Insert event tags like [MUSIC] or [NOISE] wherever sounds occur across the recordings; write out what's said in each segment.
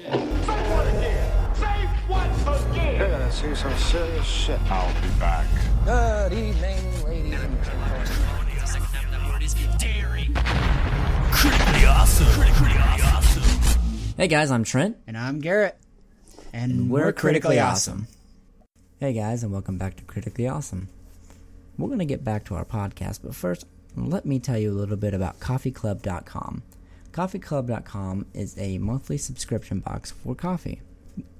Say what again? Say what again? You're gonna see some serious shit. I'll be back. Good evening, ladies and gentlemen. Critically awesome. Critically awesome. Hey guys, I'm Trent. And I'm Garrett. And We're critically awesome. Hey guys, and welcome back to Critically Awesome. We're going to get back to our podcast, but first, let me tell you a little bit about coffeeclub.com. Coffeeclub.com is a monthly subscription box for coffee.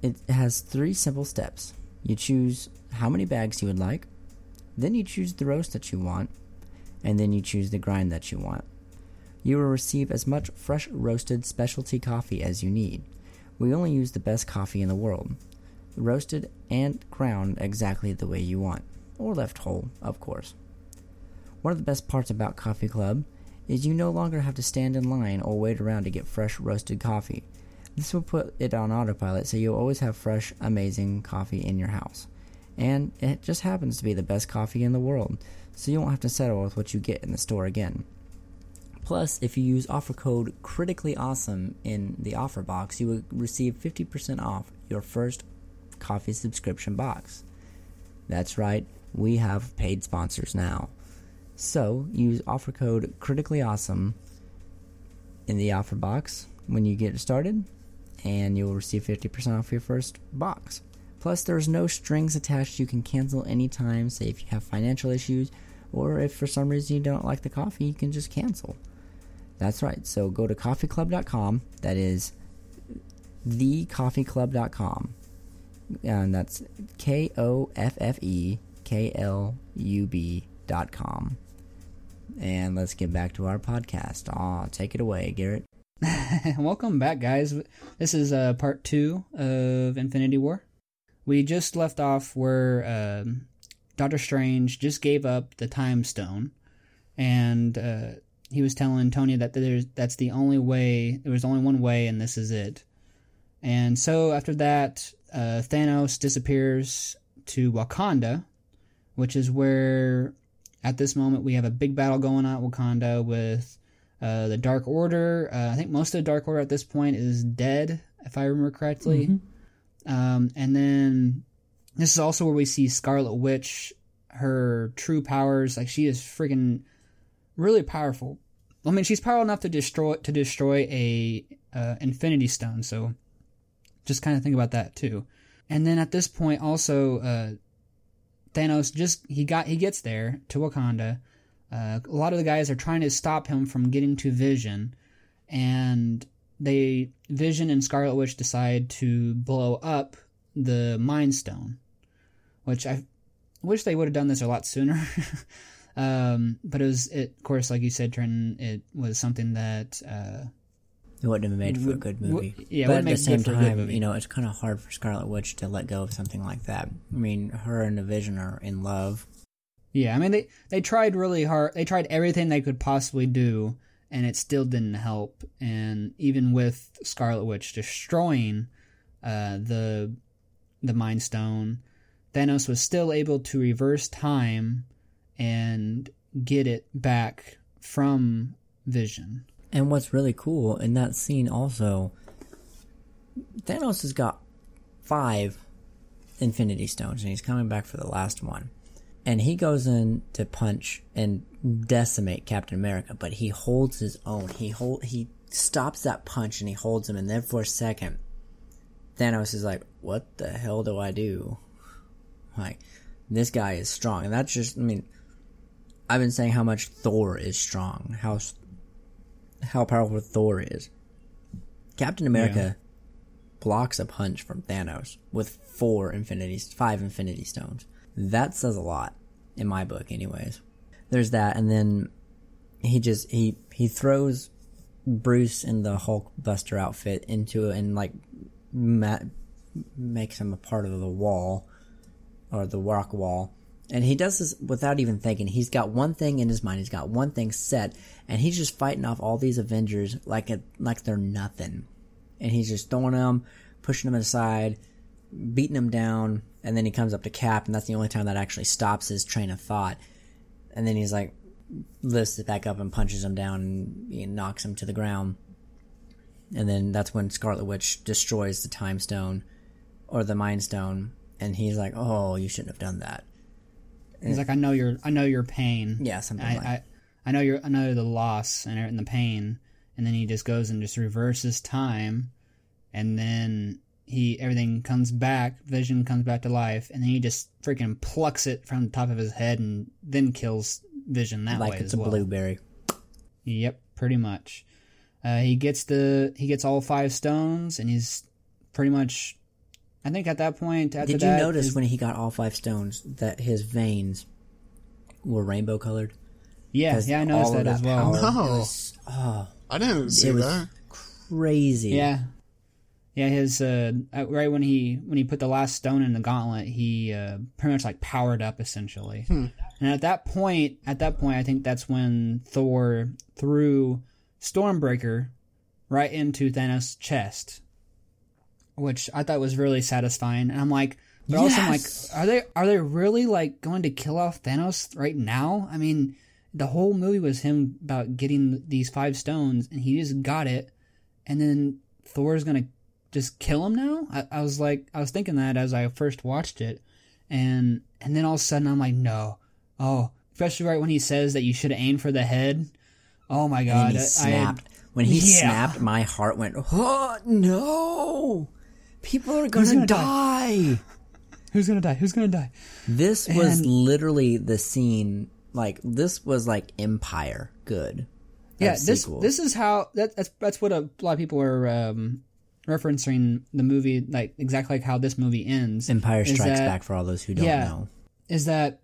It has three simple steps. You choose how many bags you would like, then you choose the roast that you want, and then you choose the grind that you want. You will receive as much fresh roasted specialty coffee as you need. We only use the best coffee in the world, roasted and ground exactly the way you want, or left whole, of course. One of the best parts about Coffee Club is you no longer have to stand in line or wait around to get fresh roasted coffee. This will put it on autopilot so you'll always have fresh, amazing coffee in your house. And it just happens to be the best coffee in the world, so you won't have to settle with what you get in the store again. Plus, if you use offer code critically awesome in the offer box, you will receive 50% off your first coffee subscription box. That's right, we have paid sponsors now. So, use offer code critically awesome in the offer box when you get started, and you'll receive 50% off your first box. Plus, there's no strings attached. You can cancel anytime, say if you have financial issues, or if for some reason you don't like the coffee, you can just cancel. That's right. So go to coffeeclub.com. That is thecoffeeclub.com. And that's K O F F E K L U B.com. And let's get back to our podcast. Aw, take it away, Garrett. [LAUGHS] Welcome back, guys. This is uh, part two of Infinity War. We just left off where um, Doctor Strange just gave up the Time Stone, and uh, he was telling Tony that there's that's the only way. There was only one way, and this is it. And so after that, uh, Thanos disappears to Wakanda, which is where at this moment we have a big battle going on at Wakanda with uh, the Dark Order. Uh, I think most of the Dark Order at this point is dead, if I remember correctly. Um, and then this is also where we see Scarlet Witch, her true powers. Like she is freaking really powerful. I mean, she's powerful enough to destroy to destroy a uh, Infinity Stone. So just kind of think about that too. And then at this point, also uh, Thanos just he got he gets there to Wakanda. Uh, a lot of the guys are trying to stop him from getting to Vision, and they Vision and Scarlet Witch decide to blow up the Mind Stone, which I wish they would have done this a lot sooner. [LAUGHS] um, but it was, it, of course, like you said, Trenton, it was something that uh, It wouldn't have been made for a good movie. yeah, but at the same good for a good time, you know, it's kind of hard for Scarlet Witch to let go of something like that. I mean, her and the Vision are in love. Yeah, I mean they they tried really hard. They tried everything they could possibly do, and it still didn't help. And even with Scarlet Witch destroying uh, the the Mind Stone, Thanos was still able to reverse time and get it back from Vision. And what's really cool in that scene also, Thanos has got five Infinity Stones, and he's coming back for the last one. And he goes in to punch and decimate Captain America, but he holds his own. He hold he stops that punch and he holds him, and then for a second, Thanos is like, "What the hell do I do?" Like, this guy is strong, and that's just. I mean, I've been saying how much Thor is strong, how how powerful Thor is. Captain America blocks a punch from Thanos with four Infinity, five Infinity Stones. That says a lot in my book, anyways. There's that, and then he just he he throws Bruce in the Hulk Buster outfit into it and like ma- makes him a part of the wall or the rock wall. And he does this without even thinking. He's got one thing in his mind. He's got one thing set, and he's just fighting off all these Avengers like like they're nothing. And he's just throwing them, pushing them aside, beating them down, and then he comes up to Cap, and that's the only time that actually stops his train of thought. And then he's like, lifts it back up and punches him down and, and knocks him to the ground. and then that's when Scarlet Witch destroys the Time Stone or the Mind Stone, and he's like, "Oh, you shouldn't have done that." He's like, I know your, I know your pain. Yeah, something I, like. I, I know your, I know the loss and, and the pain, and then he just goes and just reverses time, and then he everything comes back. Vision comes back to life, and then he just freaking plucks it from the top of his head, and then kills Vision that like way it's as a well. blueberry. Yep, pretty much. Uh, he gets the he gets all five stones, and he's pretty much. I think at that point, after Did you that, notice his- when he got all five stones that his veins were rainbow colored? Yeah, yeah, I noticed all of that, as well. power, No. Was oh, I didn't see it was that. crazy. Yeah, yeah. His uh, uh, right when he when he put the last stone in the gauntlet, he uh, pretty much like powered up essentially. And at that point, at that point, I think that's when Thor threw Stormbreaker right into Thanos' chest, which I thought was really satisfying. And I'm like, but also I'm like, are they are they really like going to kill off Thanos right now? I mean, the whole movie was him about getting these five stones, and he just got it, and then Thor's gonna just kill him now. I, I was like, I was thinking that as I first watched it, and and then all of a sudden I'm like, no, oh, especially right when he says that you should aim for the head. Oh my god, then he I- I- snapped. when he Yeah. snapped, my heart went, "Oh no! People are gonna, gonna die. who's gonna die? Who's gonna die? This was literally the scene. Like this was like Empire good. Yeah, this sequels. this is how that, that's that's what a lot of people are um, referencing the movie, like exactly like how this movie ends. Empire Strikes that- Back for all those who don't yeah. know. is that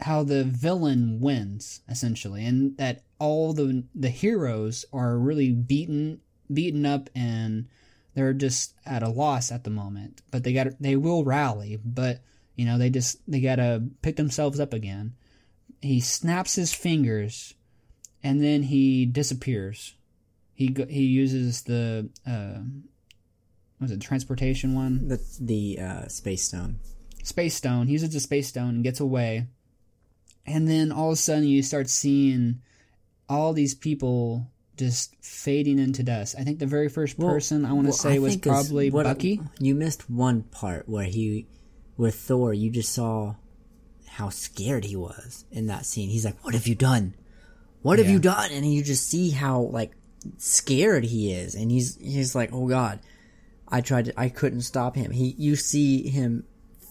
how the villain wins essentially and that all the the heroes are really beaten beaten up and they're just at a loss at the moment but they got they will rally but you know they just they got to pick themselves up again he snaps his fingers and then he disappears he he uses the uh was it transportation one The the uh, space stone. space stone. He uses the space stone and gets away. And then all of a sudden you start seeing all these people just fading into dust. I think the very first Well- person I want to well, say I was probably what- Bucky. You missed one part where he, with Thor, you just saw how scared he was in that scene. He's like, "What have you done? What have you done?" And you just see how like scared he is, and he's he's like, "Oh God." I tried to, I couldn't stop him. He, you see him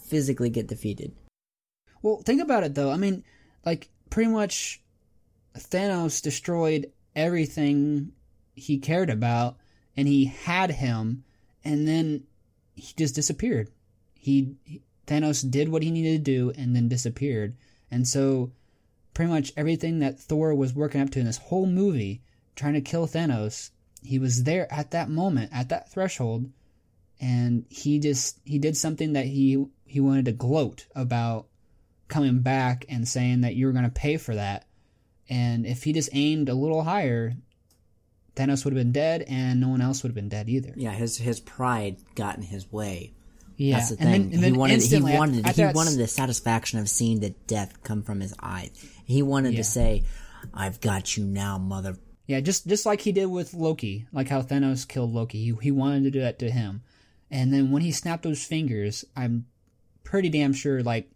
physically get defeated. Well, think about it though. I mean, like pretty much Thanos destroyed everything he cared about and he had him and then he just disappeared. He, Thanos did what he needed to do and then disappeared. And so pretty much everything that Thor was working up to in this whole movie trying to kill Thanos, he was there at that moment, at that threshold and he just he did something that he he wanted to gloat about coming back and saying that you were going to pay for that. And if he just aimed a little higher, Thanos would have been dead, and no one else would have been dead either. Yeah, his his pride got in his way. Yeah, That's the and thing. then, he wanted he instantly after- wanted he wanted the satisfaction of seeing the death come from his eyes. He wanted Yeah. to say, "I've got you now, mother." Yeah, just just like he did with Loki, like how Thanos killed Loki. He, he wanted to do that to him, and then when he snapped those fingers, I'm pretty damn sure like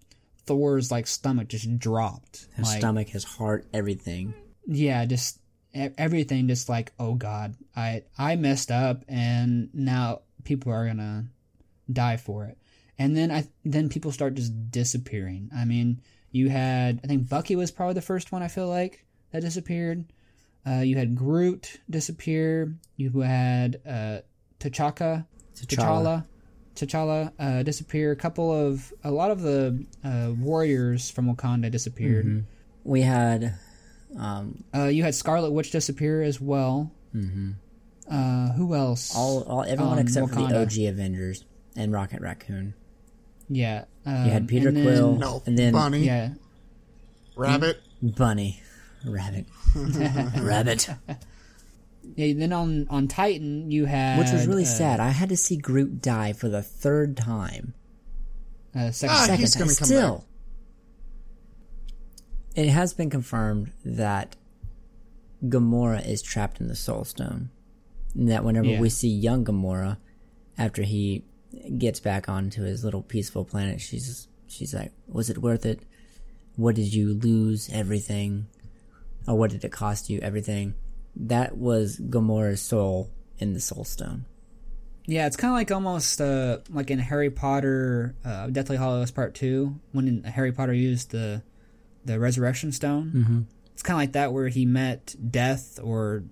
Thor's like stomach just dropped. His like, stomach, his heart, everything. yeah, just everything just like, oh god, I I messed up and now people are going to die for it. And then I then people start just disappearing. I mean, you had I think Bucky was probably the first one I feel like that disappeared. Uh, you had Groot disappear. You had uh, T'Chaka, T'Challa, T'Challa uh, disappear. A couple of a lot of the uh, warriors from Wakanda disappeared. We had um, Uh, you had Scarlet Witch disappear as well. Mm-hmm. Uh, who else? all, all everyone Um, except for the OG Avengers and Rocket Raccoon. Yeah. Um, You had Peter and then- Quill, No, and then Bunny, Yeah. Rabbit. Bunny, Rabbit, [LAUGHS] Rabbit, Yeah. Then on on Titan you had which was really uh, sad. I had to see Groot die for the third time. Uh, second, Ah, second he's time. come Still, back. it has been confirmed that Gamora is trapped in the Soul Stone. And that whenever Yeah. we see young Gamora, after he gets back onto his little peaceful planet, she's she's like, "Was it worth it? What did you lose? Everything, or what did it cost you? Everything." That was Gamora's soul in the Soul Stone. Yeah, it's kind of like almost uh, like in Harry Potter, uh, Deathly Hallows Part Two, when Harry Potter used the the Resurrection Stone. Mm-hmm. It's kind of like that, where he met Death or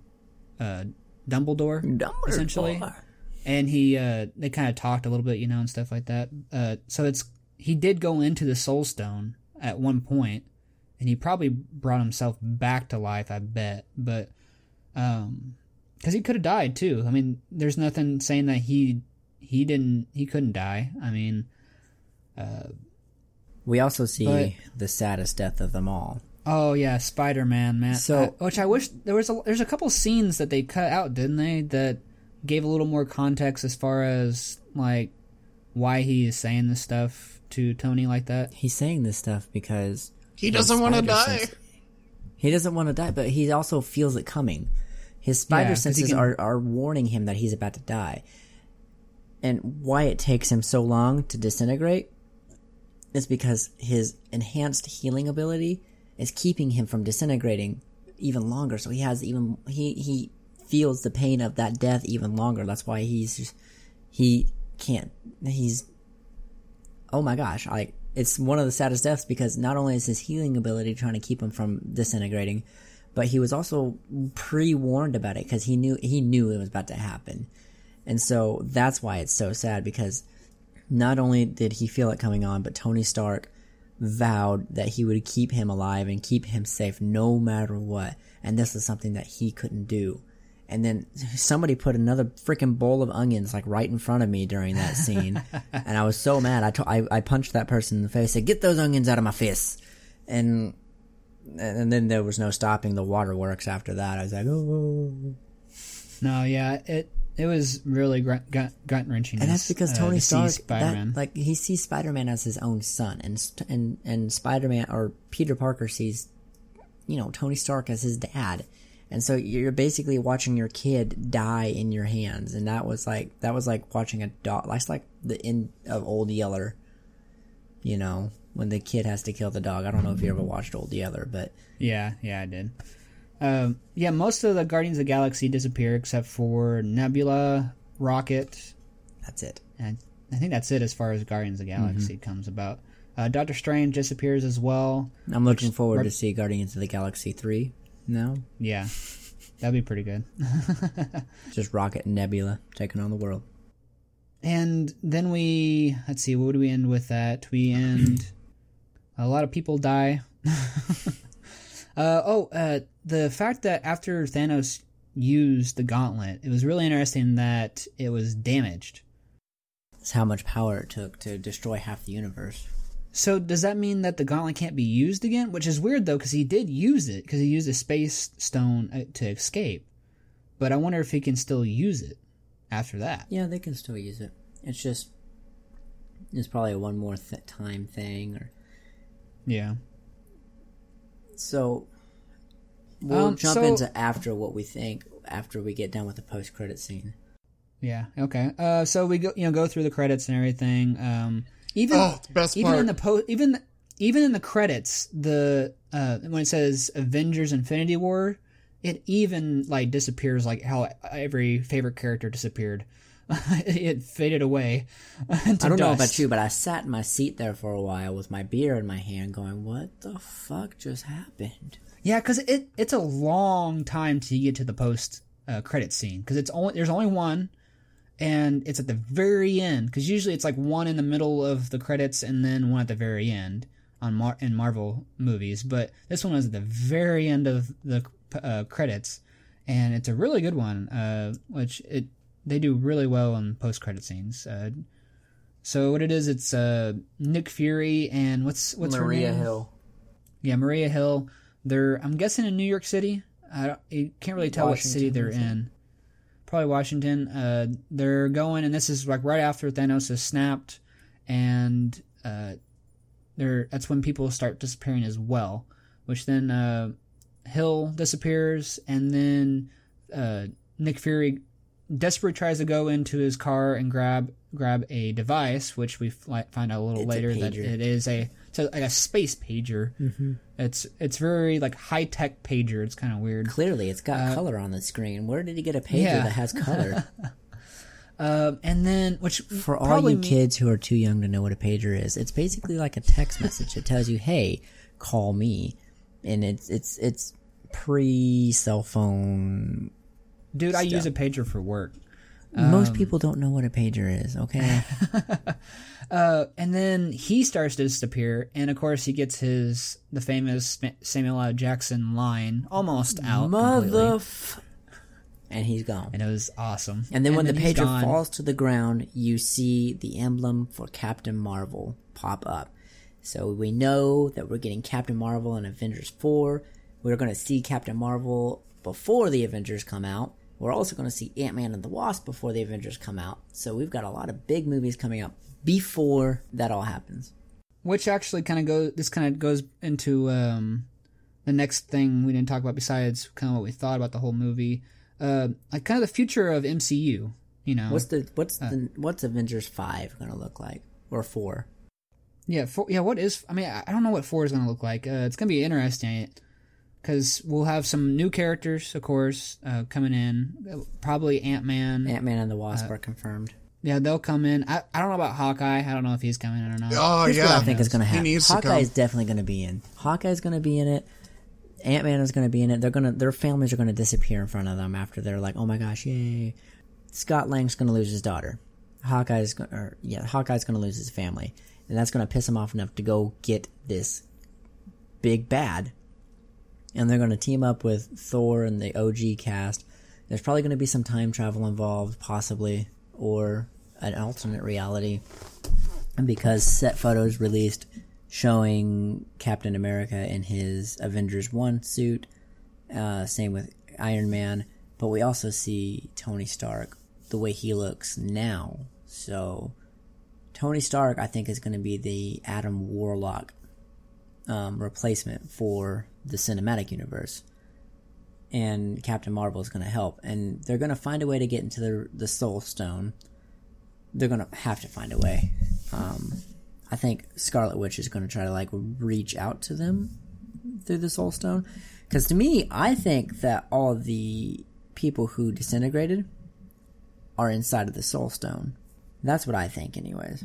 uh, Dumbledore, essentially, and he uh, they kind of talked a little bit, you know, and stuff like that. Uh, so it's he did go into the Soul Stone at one point, and he probably brought himself back to life, I bet, but um because he could have died too. I mean, there's nothing saying that he he didn't he couldn't die. I mean, We also see But- the saddest death of them all. oh yeah, Spider Man, man. So- Uh, which I wish there was a there's a couple scenes that they cut out, didn't they? That gave a little more context as far as like why he is saying this stuff to Tony like that. He's saying this stuff because He doesn't want to die. sense- He doesn't want to die, but he also feels it coming. His spider Yeah, senses can- are, are warning him that he's about to die. And why it takes him so long to disintegrate is because his enhanced healing ability is keeping him from disintegrating even longer. So he has even he he feels the pain of that death even longer. That's why he's just, he can't he's oh my gosh, like it's one of the saddest deaths because not only is his healing ability trying to keep him from disintegrating, but he was also pre-warned about it because he knew he knew it was about to happen, and so that's why it's so sad because not only did he feel it coming on, but Tony Stark vowed that he would keep him alive and keep him safe no matter what, and this is something that he couldn't do. And then somebody put another freaking bowl of onions like right in front of me during that scene, [LAUGHS] and I was so mad. I, I I punched that person in the face. Said, "Get those onions out of my face!" And and then there was no stopping the waterworks after that. I was like, "Oh!" No, yeah, it it was really gut gut wrenching. And that's because uh, Tony Stark, Spider Man. that, like he sees Spider Man as his own son, and and and Spider Man or Peter Parker sees, you know, Tony Stark as his dad, and so you're basically watching your kid die in your hands, and that was like that was like watching a dog. That's like the end of Old Yeller, you know, when the kid has to kill the dog. I don't know if you ever watched Old Yeller, but Yeah, yeah, I did. Um, yeah, most of the Guardians of the Galaxy disappear except for Nebula, Rocket, that's it. and I think that's it as far as Guardians of the Galaxy Mm-hmm. comes about. Uh, Doctor Strange disappears as well. I'm looking forward rep- to see Guardians of the Galaxy three. No, Yeah, that'd be pretty good. [LAUGHS] just Rocket and Nebula taking on the world. And then we let's see, what do we end with? That we end. a lot of people die. [LAUGHS] uh, oh, uh, the fact that after Thanos used the gauntlet, it was really interesting that it was damaged. It's how much power it took to destroy half the universe. So does that mean that the gauntlet can't be used again? Which is weird though, because he did use it because he used a space stone uh, to escape. But I wonder if he can still use it after that. Yeah, they can still use it. It's just it's probably a one more th- time thing, or Yeah. so. We'll Um, jump so- into after what we think after we get done with the post credit scene. Yeah. Okay. Uh, so we go, you know, go through the credits and everything. Um, even Oh, the best even part. in the po- even even in the credits, the uh, when it says Avengers: Infinity War, it even like disappears like how every favorite character disappeared. [LAUGHS] it faded away. [LAUGHS] I don't know about you, but I sat in my seat there for a while with my beer in my hand, going, "What the fuck just happened?" Yeah, because it it's a long time to get to the post uh, credit scene because it's only there's only one, and it's at the very end. Because usually it's like one in the middle of the credits and then one at the very end on Mar- in Marvel movies. But this one was at the very end of the uh, credits, and it's a really good one. Uh, which it they do really well in post credit scenes. Uh, so what it is, it's uh, Nick Fury and what's what's her name? Hill. Yeah, Maria Hill. They're I'm guessing in New York City. I don't, you can't really tell what city they're in. Probably Washington. Uh, they're going, and this is like right after Thanos has snapped, and uh, they're that's when people start disappearing as well. Which then uh, Hill disappears, and then uh, Nick Fury desperately tries to go into his car and grab grab a device, which we find out a little It's a later that pager. it is a so like a space pager. Mm-hmm. It's it's very like high tech pager. It's kind of weird. Clearly, it's got color on the screen. Where did he get a pager Uh, yeah. that has color? [LAUGHS] Um, and then which For all you me- kids who are too young to know what a pager is, it's basically like a text message. It tells you, "Hey, call me," and it's it's it's pre cell phone. dude, I use a pager for work. Most um, people don't know what a pager is. Okay, [LAUGHS] uh, and then he starts to disappear, and of course he gets his the famous Samuel L. Jackson line almost out mother. And he's gone. and it was awesome. And then when the pager falls to the ground, you see the emblem for Captain Marvel pop up. So we know that we're getting Captain Marvel and Avengers 4. We're going to see Captain Marvel before the Avengers come out. We're also going to see Ant Man and the Wasp before the Avengers come out. So we've got a lot of big movies coming up before that all happens. which actually kind of goes. This kind of goes into um, the next thing we didn't talk about besides kind of what we thought about the whole movie. Uh, like kind of the future of MCU. You know, What's the what's the what's Avengers 5 going to look like or 4? Yeah, four, yeah. What is? I mean, I I don't know what four is going to look like. Uh, it's going to be interesting because we'll have some new characters, of course, uh, coming in. Uh, Probably Ant Man. Ant Man and the Wasp are confirmed. Yeah, they'll come in. I, I don't know about Hawkeye. I don't know if he's coming in or not. Oh Here's yeah, what I think is going to He happen. needs Hawkeye is definitely going to be in. Hawkeye's going to be in it. Ant Man is going to be in it. They're going to their families are going to disappear in front of them after they're like, oh my gosh, yay! Scott Lang's going to lose his daughter. Hawkeye's or yeah, Hawkeye's going to lose his family, and that's going to piss him off enough to go get this big bad. And they're going to team up with Thor and the OG cast. There's probably going to be some time travel involved, possibly, or an alternate reality because set photos released showing Captain America in his Avengers 1 suit, uh, same with Iron Man, but we also see Tony Stark the way he looks now. So, Tony Stark, I think, is going to be the Adam Warlock um, replacement for the cinematic universe. And Captain Marvel is going to help. And they're going to find a way to get into the, the Soul Stone they're gonna have to find a way. Um, I think Scarlet Witch is gonna try to like reach out to them through the Soul Stone. Because to me, I think that all the people who disintegrated are inside of the Soul Stone. That's what I think, anyways.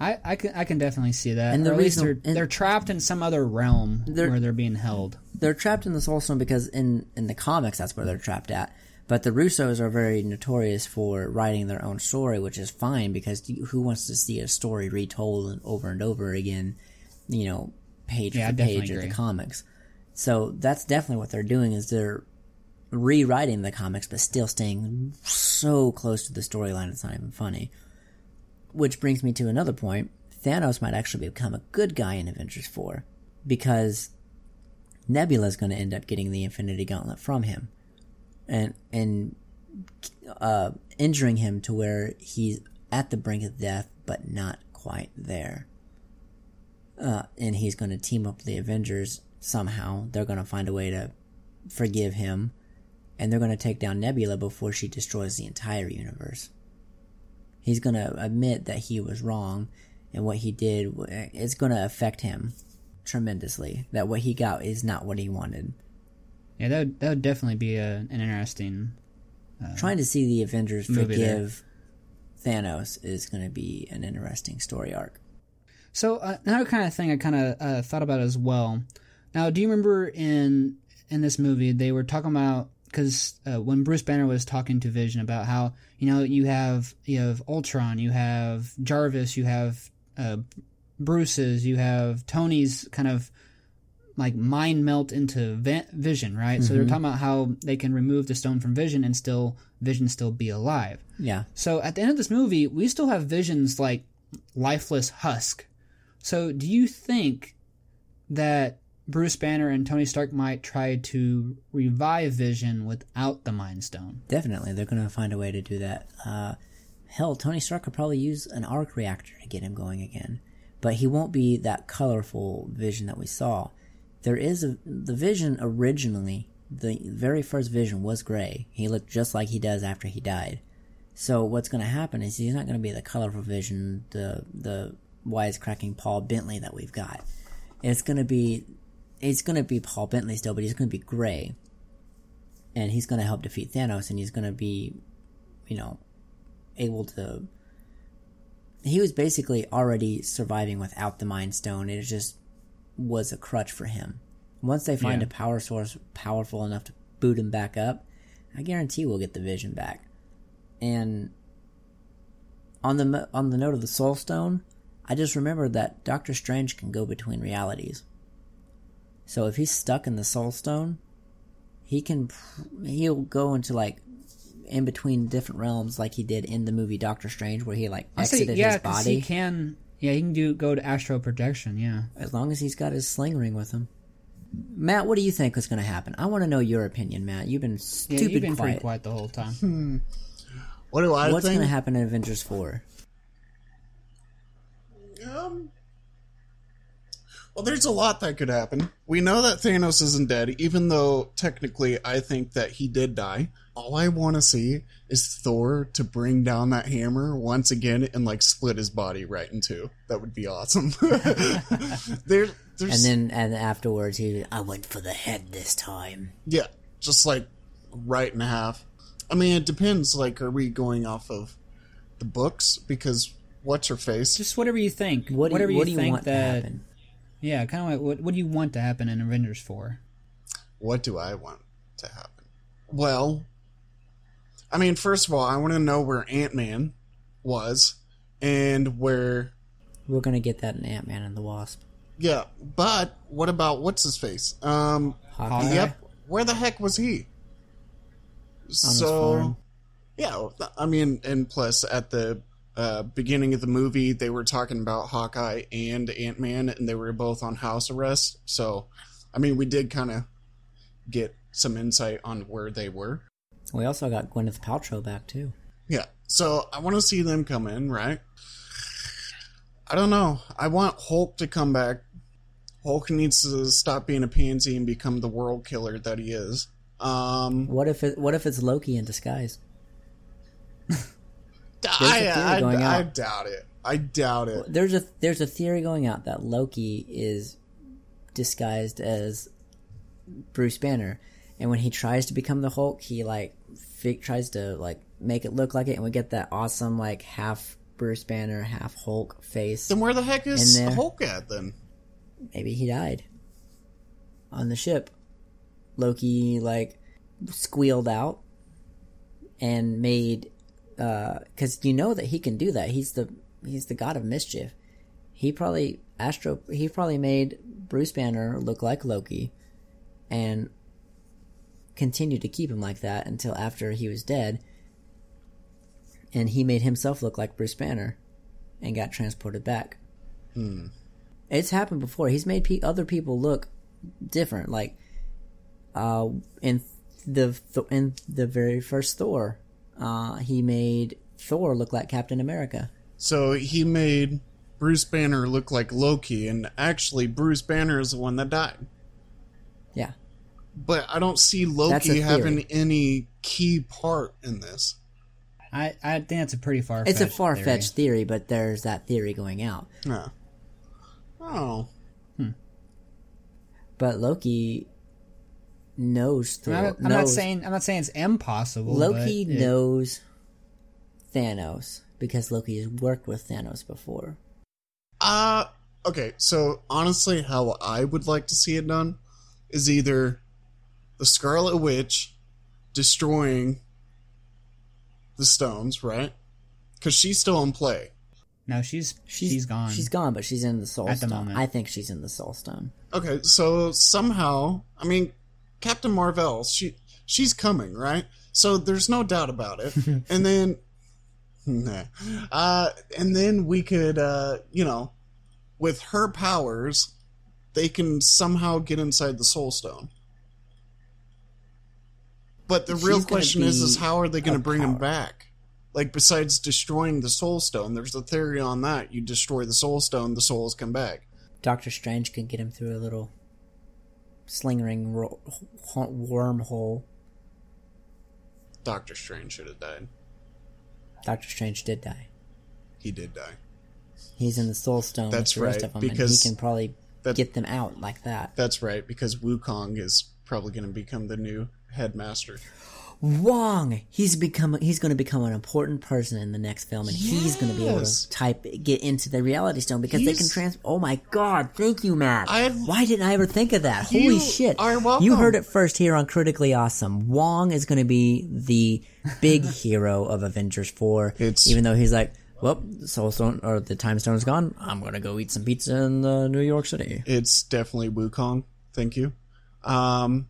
I, I can I can definitely see that. And the Or at least reason- they're and- they're trapped in some other realm They're- where they're being held. They're trapped in the Soul Stone because in in the comics that's where they're trapped at. But the Russos are very notorious for writing their own story, which is fine because who wants to see a story retold over and over again, you know, page Yeah, definitely page of the comics. So that's definitely what they're doing is they're rewriting the comics but still staying so close to the storyline it's not even funny. Which brings me to another point. Thanos might actually become a good guy in Avengers 4 because Nebula is going to end up getting the Infinity Gauntlet from him and and uh, injuring him to where he's at the brink of death but not quite there. Uh, and he's going to team up the Avengers somehow. They're going to find a way to forgive him, and they're going to take down Nebula before she destroys the entire universe. He's going to admit that he was wrong, and what he did is going to affect him tremendously. That what he got is not what he wanted. Yeah, that would, that would definitely be a, an interesting. Trying to see the Avengers movie there. forgive Thanos is going to be an interesting story arc. So uh, another kind of thing I kind of uh, thought about as well. Now, do you remember in in this movie they were talking about because uh, when Bruce Banner was talking to Vision about how you know you have you have Ultron, you have Jarvis, you have uh, Bruce's, you have Tony's kind of like mind melt into Vision, right? So they're talking about how they can remove the stone from Vision and still Vision still be alive. Yeah, So at the end of this movie, we still have Vision's like lifeless husk. So do you think that Bruce Banner and Tony Stark might try to revive Vision without the Mind Stone? definitely. They're going to find a way to do that. Uh, hell, Tony Stark could probably use an arc reactor to get him going again. But he won't be that colorful vision that we saw. There is a the vision originally, the very first vision was gray. He looked just like he does after he died. So what's going to happen is he's not going to be the colorful vision, the the wisecracking Paul Bettany that we've got. It's going to be it's going to be Paul Bettany still, but he's going to be gray, and he's going to help defeat Thanos, and he's going to be, you know, able to. He was basically already surviving without the Mind Stone. It just was a crutch for him. Once they find Yeah. a power source powerful enough to boot him back up, I guarantee we'll get the Vision back. And on the on the note of the Soul Stone, I just remembered that Doctor Strange can go between realities. So if he's stuck in the Soul Stone, he can he'll go into like in between different realms, like he did in the movie Doctor Strange, where he like I say, exited yeah, his 'cause body. he can. Yeah, he can do go to astral projection. Yeah. As long as he's got his sling ring with him. Matt, what do you think is going to happen? I want to know your opinion, Matt. You've been stupid Yeah, stupid you've been quiet. pretty quiet the whole time. What do I What's going to happen in Avengers 4? Um, well, there's a lot that could happen. We know that Thanos isn't dead, even though technically I think that he did die. All I want to see is Thor to bring down that hammer once again and like split his body right in two. That would be awesome. [LAUGHS] there, there's And then and afterwards, he I went for the head this time. yeah, just like right in half. I mean, it depends. Like, are we going off of the books? Because what's her face? Just whatever you think. What do whatever you, what do you think want to that. Happen? Yeah, kind of like what what do you want to happen in Avengers four? what do I want to happen? Well, I mean, first of all, I want to know where Ant Man was and where. We're gonna get that in Ant Man and the Wasp. Yeah, but what about what's his face? Um, Hawkeye. yep. Where the heck was he? his so, farm. yeah, I mean, and plus at the uh, beginning of the movie, they were talking about Hawkeye and Ant Man, and they were both on house arrest. So, I mean, we did kind of get some insight on where they were. We also got Gwyneth Paltrow back too. Yeah. So I want to see them come in, right? I don't know. I want Hulk to come back. Hulk needs to stop being a pansy and become the world killer that he is. Um, What if it? What if it's Loki in disguise? I, I, I doubt it. I doubt it. There's a there's a theory going out that Loki is disguised as Bruce Banner, and when he tries to become the Hulk, he like tries to like make it look like it, and we get that awesome like half Bruce Banner, half Hulk face. Then where the heck is. Hulk at then? Maybe he died on the ship. Loki like squealed out and made because you know that he can do that. He's the he's the god of mischief. He probably Astro. He probably made Bruce Banner look like Loki, and continued to keep him like that until after he was dead. And he made himself look like Bruce Banner, and got transported back. It's happened before. He's made pe- other people look different. Like uh, in the th- in the very first Thor, uh, he made Thor look like Captain America. So he made Bruce Banner look like Loki, and actually Bruce Banner is the one that died. Yeah, But I don't see Loki having any key part in this. I I think that's a pretty far. it's a far fetched theory, but there's that theory going out. Yeah. Oh. But Loki knows Thor. I'm, not, I'm knows, not saying I'm not saying it's impossible. Loki but it- knows Thanos because Loki has worked with Thanos before. Uh okay, so honestly how I would like to see it done is either the Scarlet Witch destroying the stones, right? Cuz she's still in play. No, she's she's gone. She's gone, but she's in the Soul At the Stone. moment. I think she's in the Soul Stone. Okay, so somehow, I mean, Captain Marvel, she she's coming, right? So there's no doubt about it. [LAUGHS] and then, nah. uh, and then we could, uh, you know, with her powers, they can somehow get inside the Soul Stone. But the She's real question is, is how are they going to bring him back? Like besides destroying the Soul Stone, there's a theory on that. You destroy the Soul Stone, the souls come back. Doctor Strange can get him through a little sling ring ro- wormhole. Doctor Strange should have died. Doctor Strange did die. He did die. He's in the Soul Stone That's with the rest right, of them, because and he can probably that- get them out like that. That's right, because Wukong is probably going to become the new headmaster. [GASPS] Wong, he's become he's going to become an important person in the next film, and he's going to be able to type get into the Reality Stone because they can He's- trans. Oh my God! Thank you, Matt. I had- Why didn't I ever think of that? Holy shit! You heard it first here on Critically Awesome. Wong is going to be the big [LAUGHS] hero of Avengers Four. It's- even though he's like, well, the Soul Stone or the Time Stone is gone. I'm going to go eat some pizza in uh, New York City. It's definitely Wukong. Thank you. Um,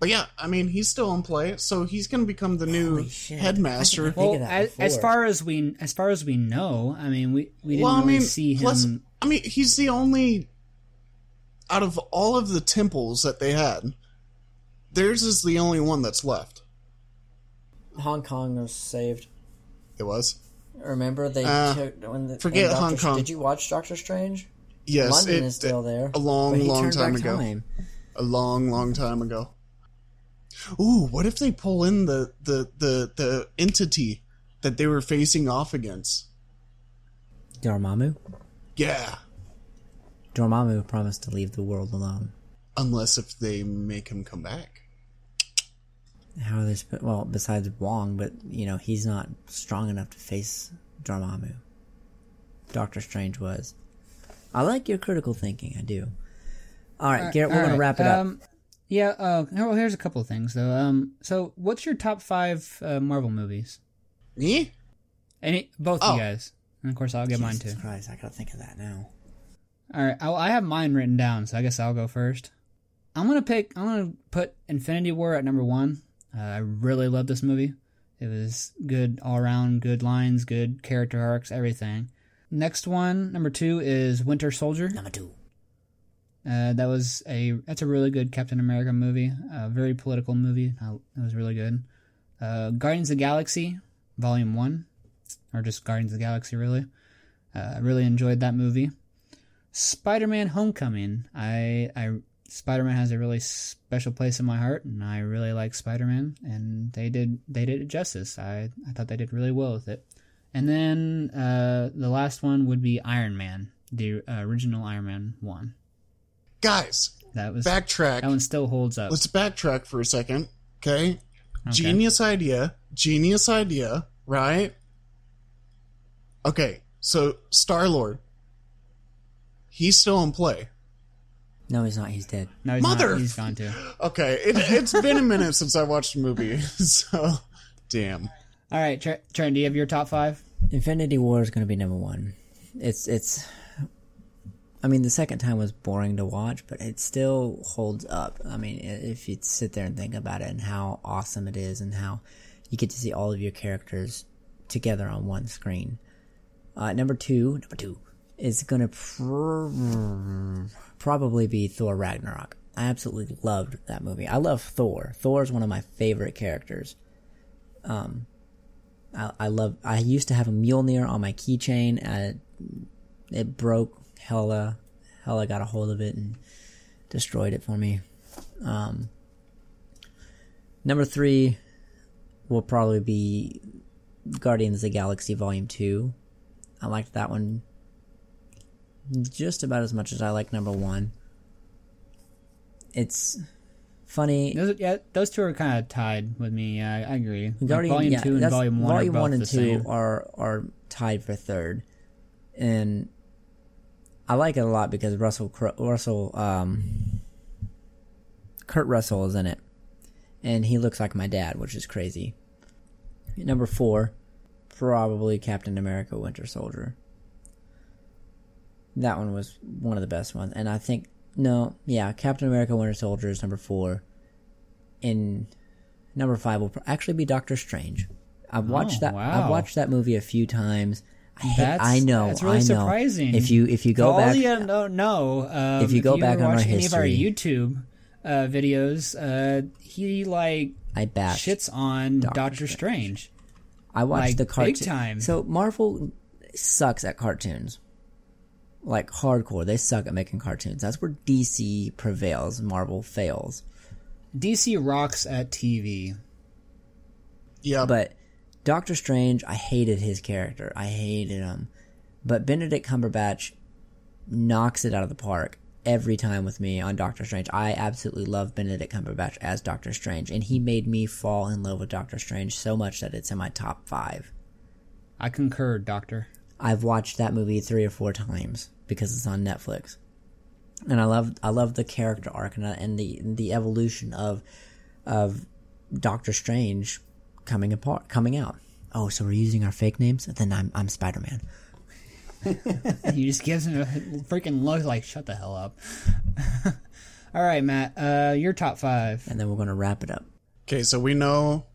but yeah, I mean, he's still in play, so he's going to become the new shit. headmaster. I didn't think Well, as, as far as we as far as we know, I mean, we we didn't Well, I really mean, see him. I mean, he's the only out of all of the temples that they had. Theirs is the only one that's left. Hong Kong was saved. It was Remember they Uh, took when the forget when Hong Kong. Did you watch Doctor Strange? yes, London it, is still there. a long, long time ago. time. a long, long time ago. Ooh, what if they pull in the the the the entity that they were facing off against? Dormammu. Yeah, Dormammu promised to leave the world alone. unless if they make him come back. How are they? Sp- well, besides Wong, but you know he's not strong enough to face Dormammu. Doctor Strange was. I like your critical thinking. I do. All right, Garrett, we're All gonna wrap it up. Um, Yeah. Uh, well, here's a couple of things though. Um, so what's your top five uh, Marvel movies? Me? Any both Oh. you guys, and of course I'll get mine too. Jesus Christ, I gotta think of that now. All right, I, I have mine written down, so I guess I'll go first. I'm gonna pick. I'm gonna put Infinity War at number one. Uh, I really love this movie. It was good all around, good lines, good character arcs, everything. Next one, number two, is Winter Soldier. Number two. Uh, that was a that's a really good Captain America movie. A very political movie. Uh, it was really good. Uh, Guardians of the Galaxy, Volume One, or just Guardians of the Galaxy, really. Uh, I really enjoyed that movie. Spider-Man: Homecoming. I I Spider-Man has a really special place in my heart, and I really like Spider-Man, and they did they did it justice. I I thought they did really well with it. And then uh, the last one would be Iron Man, the uh, original Iron Man one. Guys, That was backtrack. that one still holds up. Let's backtrack for a second, okay? Okay. Genius idea. Genius idea, right? Okay, so Star Lord. He's still in play. No, he's not. He's dead. No, he's Mother- not. He's gone too. Okay, it, it's been a minute since I watched the movie, [LAUGHS] so damn. All right, Tr- Trent, do you have your top five? Infinity War is gonna be number one. It's it's. I mean, the second time was boring to watch, but it still holds up. I mean, if you sit there and think about it, and how awesome it is, and how you get to see all of your characters together on one screen. Uh, number two, number two is gonna pr- probably be Thor Ragnarok. I absolutely loved that movie. I love Thor. Thor is one of my favorite characters. Um, I, I love. I used to have a Mjolnir on my keychain. And it broke. Hela, Hela got a hold of it and destroyed it for me. Um, number three will probably be Guardians of the Galaxy Volume Two. I liked that one just about as much as I like number one. It's funny. Those, yeah, those two are kind of tied with me. Yeah, I, I agree. Like, volume yeah, two and volume one volume are both one and two same. are are tied for third, and I like it a lot because Russell Russell um, Kurt Russell is in it, and he looks like my dad, which is crazy. Number four, probably Captain America: Winter Soldier. That one was one of the best ones, and I think no, yeah, Captain America: Winter Soldier is number four. In number five will actually be Doctor Strange. I've watched Oh, that. wow. I've watched that movie a few times. I, That's- I know. that's really I know. surprising. If you if you go For back, all you don't know, um, If you go back on our watch any of our history- YouTube uh, videos, uh, he like I bashed. shits on Doctor Doctor, Strange. I watched like, the cartoon. big time. So Marvel sucks at cartoons. Like hardcore, they suck at making cartoons. That's where DC prevails. Marvel fails. DC rocks at TV. Yeah, But Doctor Strange, I hated his character. I hated him. But Benedict Cumberbatch knocks it out of the park every time with me on Doctor Strange. I absolutely love Benedict Cumberbatch as Doctor Strange, and he made me fall in love with Doctor Strange so much that it's in my top five. I concur, Doctor. I've watched that movie three or four times because it's on Netflix, and I love I love the character arc and, uh, and the the evolution of of Doctor Strange coming apart coming out. Oh, so we're using our fake names? Then I'm I'm Spider Man. he [LAUGHS] just gives him a freaking look like, shut the hell up. [LAUGHS] All right, Matt, uh, your top five. And then we're gonna wrap it up. Okay, so we know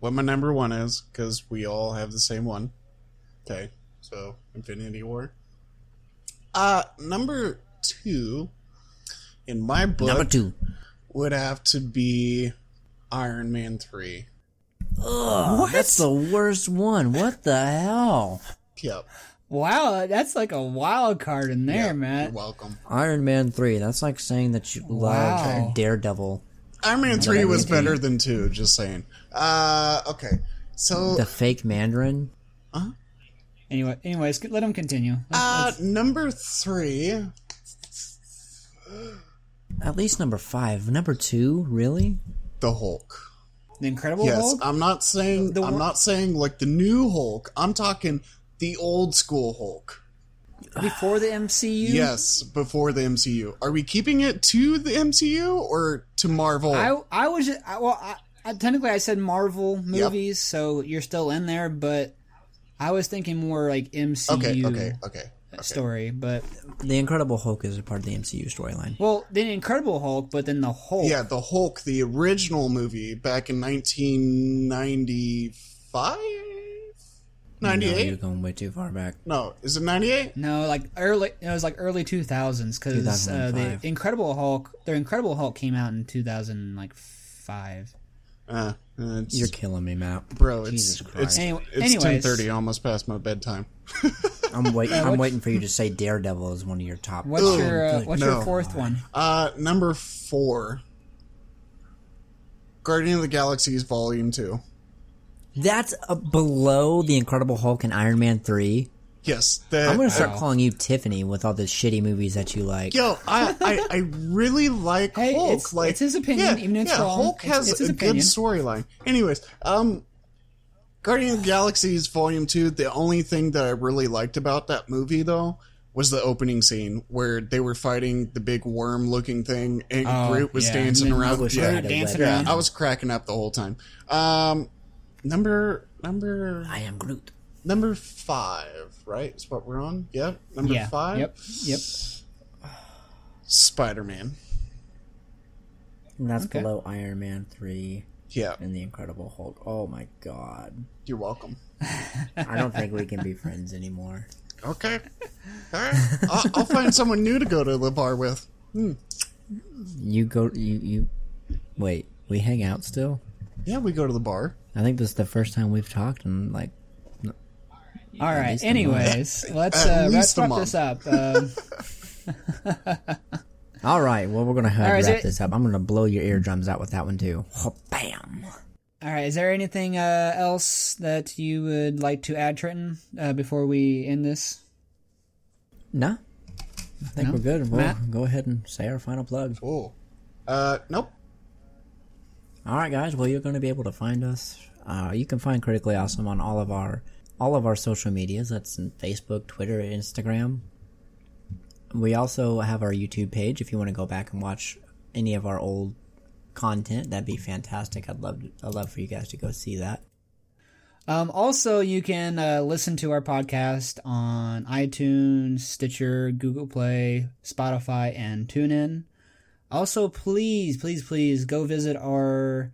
what my number one is because we all have the same one. Okay, so Infinity War. Uh, number two in my book Number two. would have to be Iron Man 3. Ugh, that's the worst one. What the hell? Yep. Wow, that's like a wild card in there, man. You're welcome. Iron Man three. That's like saying that you Wow. love Daredevil. Iron Man 3 was everything. better than 2, just saying. Uh, okay. So, The fake Mandarin. Huh? Anyway, anyways, let him continue. uh, number 3. At least number five. Number two, really? The Hulk. The Incredible Yes, Hulk. I'm not saying The I'm wor- not saying like the new Hulk. I'm talking the old school Hulk. before the MCU. Yes, before the MCU. Are we keeping it to the MCU or to Marvel? I I was just, I, well, I, I, technically I said Marvel movies, so you're still in there, but I was thinking more like MCU okay, okay, okay. Story. But The Incredible Hulk is a part of the MCU storyline. well, the Incredible Hulk, but then the Hulk. Yeah, the Hulk, the original movie back in 1995? No, you're going way too far back. No, is it 98? No, like early. It was like early two thousands because uh, the Incredible Hulk, the Incredible Hulk came out in two thousand like five. Uh, uh, it's, You're killing me, Matt. bro, it's Jesus it's, Christ. Anyway- it's 10:30, almost past my bedtime. [LAUGHS] I'm waiting. I'm waiting for you to say Daredevil is one of your top. What's Ugh, your uh, What's no. your fourth one? Uh, number 4. Guardian of the Galaxy's Volume 2. That's uh, below the Incredible Hulk and Iron Man three. Yes, that I'm gonna start Wow. calling you Tiffany with all the shitty movies that you like. Yo, I, I, [LAUGHS] I really like Hey, Hulk. it's- like it's his opinion, Yeah, even if it's yeah, wrong. Hulk has it's his a good storyline. Anyways, um, Guardian of the Galaxies Volume Two. The only thing that I really liked about that movie, though, was the opening scene where they were fighting the big worm-looking thing, and Oh, Groot was yeah, dancing around. wish I Yeah, dancing around. I was cracking up the whole time. Um, number number I am Groot. Number five, right? Is what we're on. Yep, number yeah. five. Yep. Yep. Spider-Man. And that's Okay. below Iron Man three Yeah, and the Incredible Hulk. Oh my god. you're welcome. I don't think we can be friends anymore. Okay. All right. I'll, I'll find someone new to go to the bar with. Hmm. You go. You you. Wait. We hang out still. Yeah, we go to the bar. I think this is the first time we've talked in like. All right. Anyways, [LAUGHS] let's uh, let's wrap this up. [LAUGHS] Um, All right. Well, we're gonna have All right, is wrap it- this up. I'm gonna blow your eardrums out with that one too. Oh, bam. all right. Is there anything uh, else that you would like to add, Trenton, uh, before we end this? No. I think No? we're good. Well, Matt? go ahead and say our final plug. Oh. Uh, nope. All right, guys. Well, you're going to be able to find us. Uh, you can find Critically Awesome on all of our all of our social medias. That's Facebook, Twitter, Instagram. We also have our YouTube page. If you want to go back and watch any of our old content, that'd be fantastic. I'd love I'd love for you guys to go see that. Um, also, you can uh, listen to our podcast on iTunes, Stitcher, Google Play, Spotify, and TuneIn. Also, please, please, please go visit our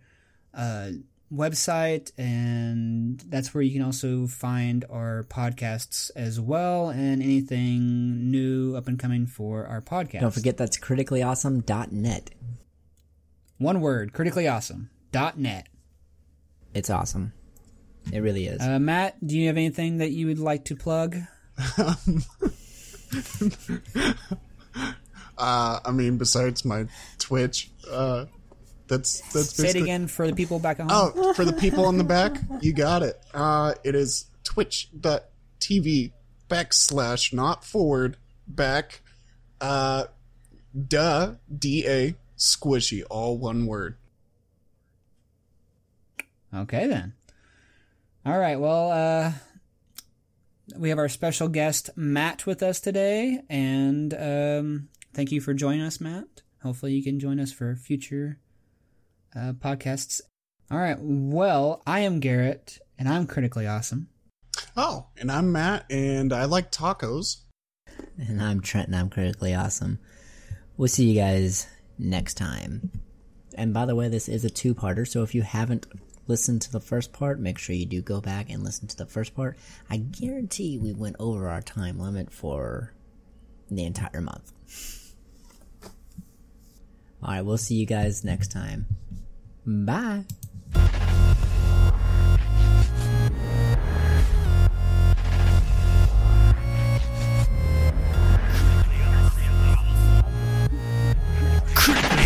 uh, website, and that's where you can also find our podcasts as well, and anything new up and coming for our podcast. Don't forget that's criticallyawesome.net. one word: criticallyawesome.net. It's awesome. It really is. Uh, Matt, do you have anything that you would like to plug? [LAUGHS] Uh, I mean, besides my Twitch, uh, That's that's Say it again for the people back at home. Oh, for the people in the back, you got it. Uh, it is twitch.tv backslash not forward back uh duh da squishy all one word. Okay then. All right. Well, uh, we have our special guest Matt with us today, and um, thank you for joining us, Matt. Hopefully, you can join us for future uh, podcasts. All right. Well, I am Garrett, and I'm critically awesome. Oh, and I'm Matt, and I like tacos. And I'm Trent, and I'm critically awesome. We'll see you guys next time. And by the way, this is a two parter, so if you haven't listened to the first part, make sure you do go back and listen to the first part. I guarantee we went over our time limit for the entire month. Alright, we'll see you guys next time. Bye.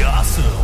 Awesome.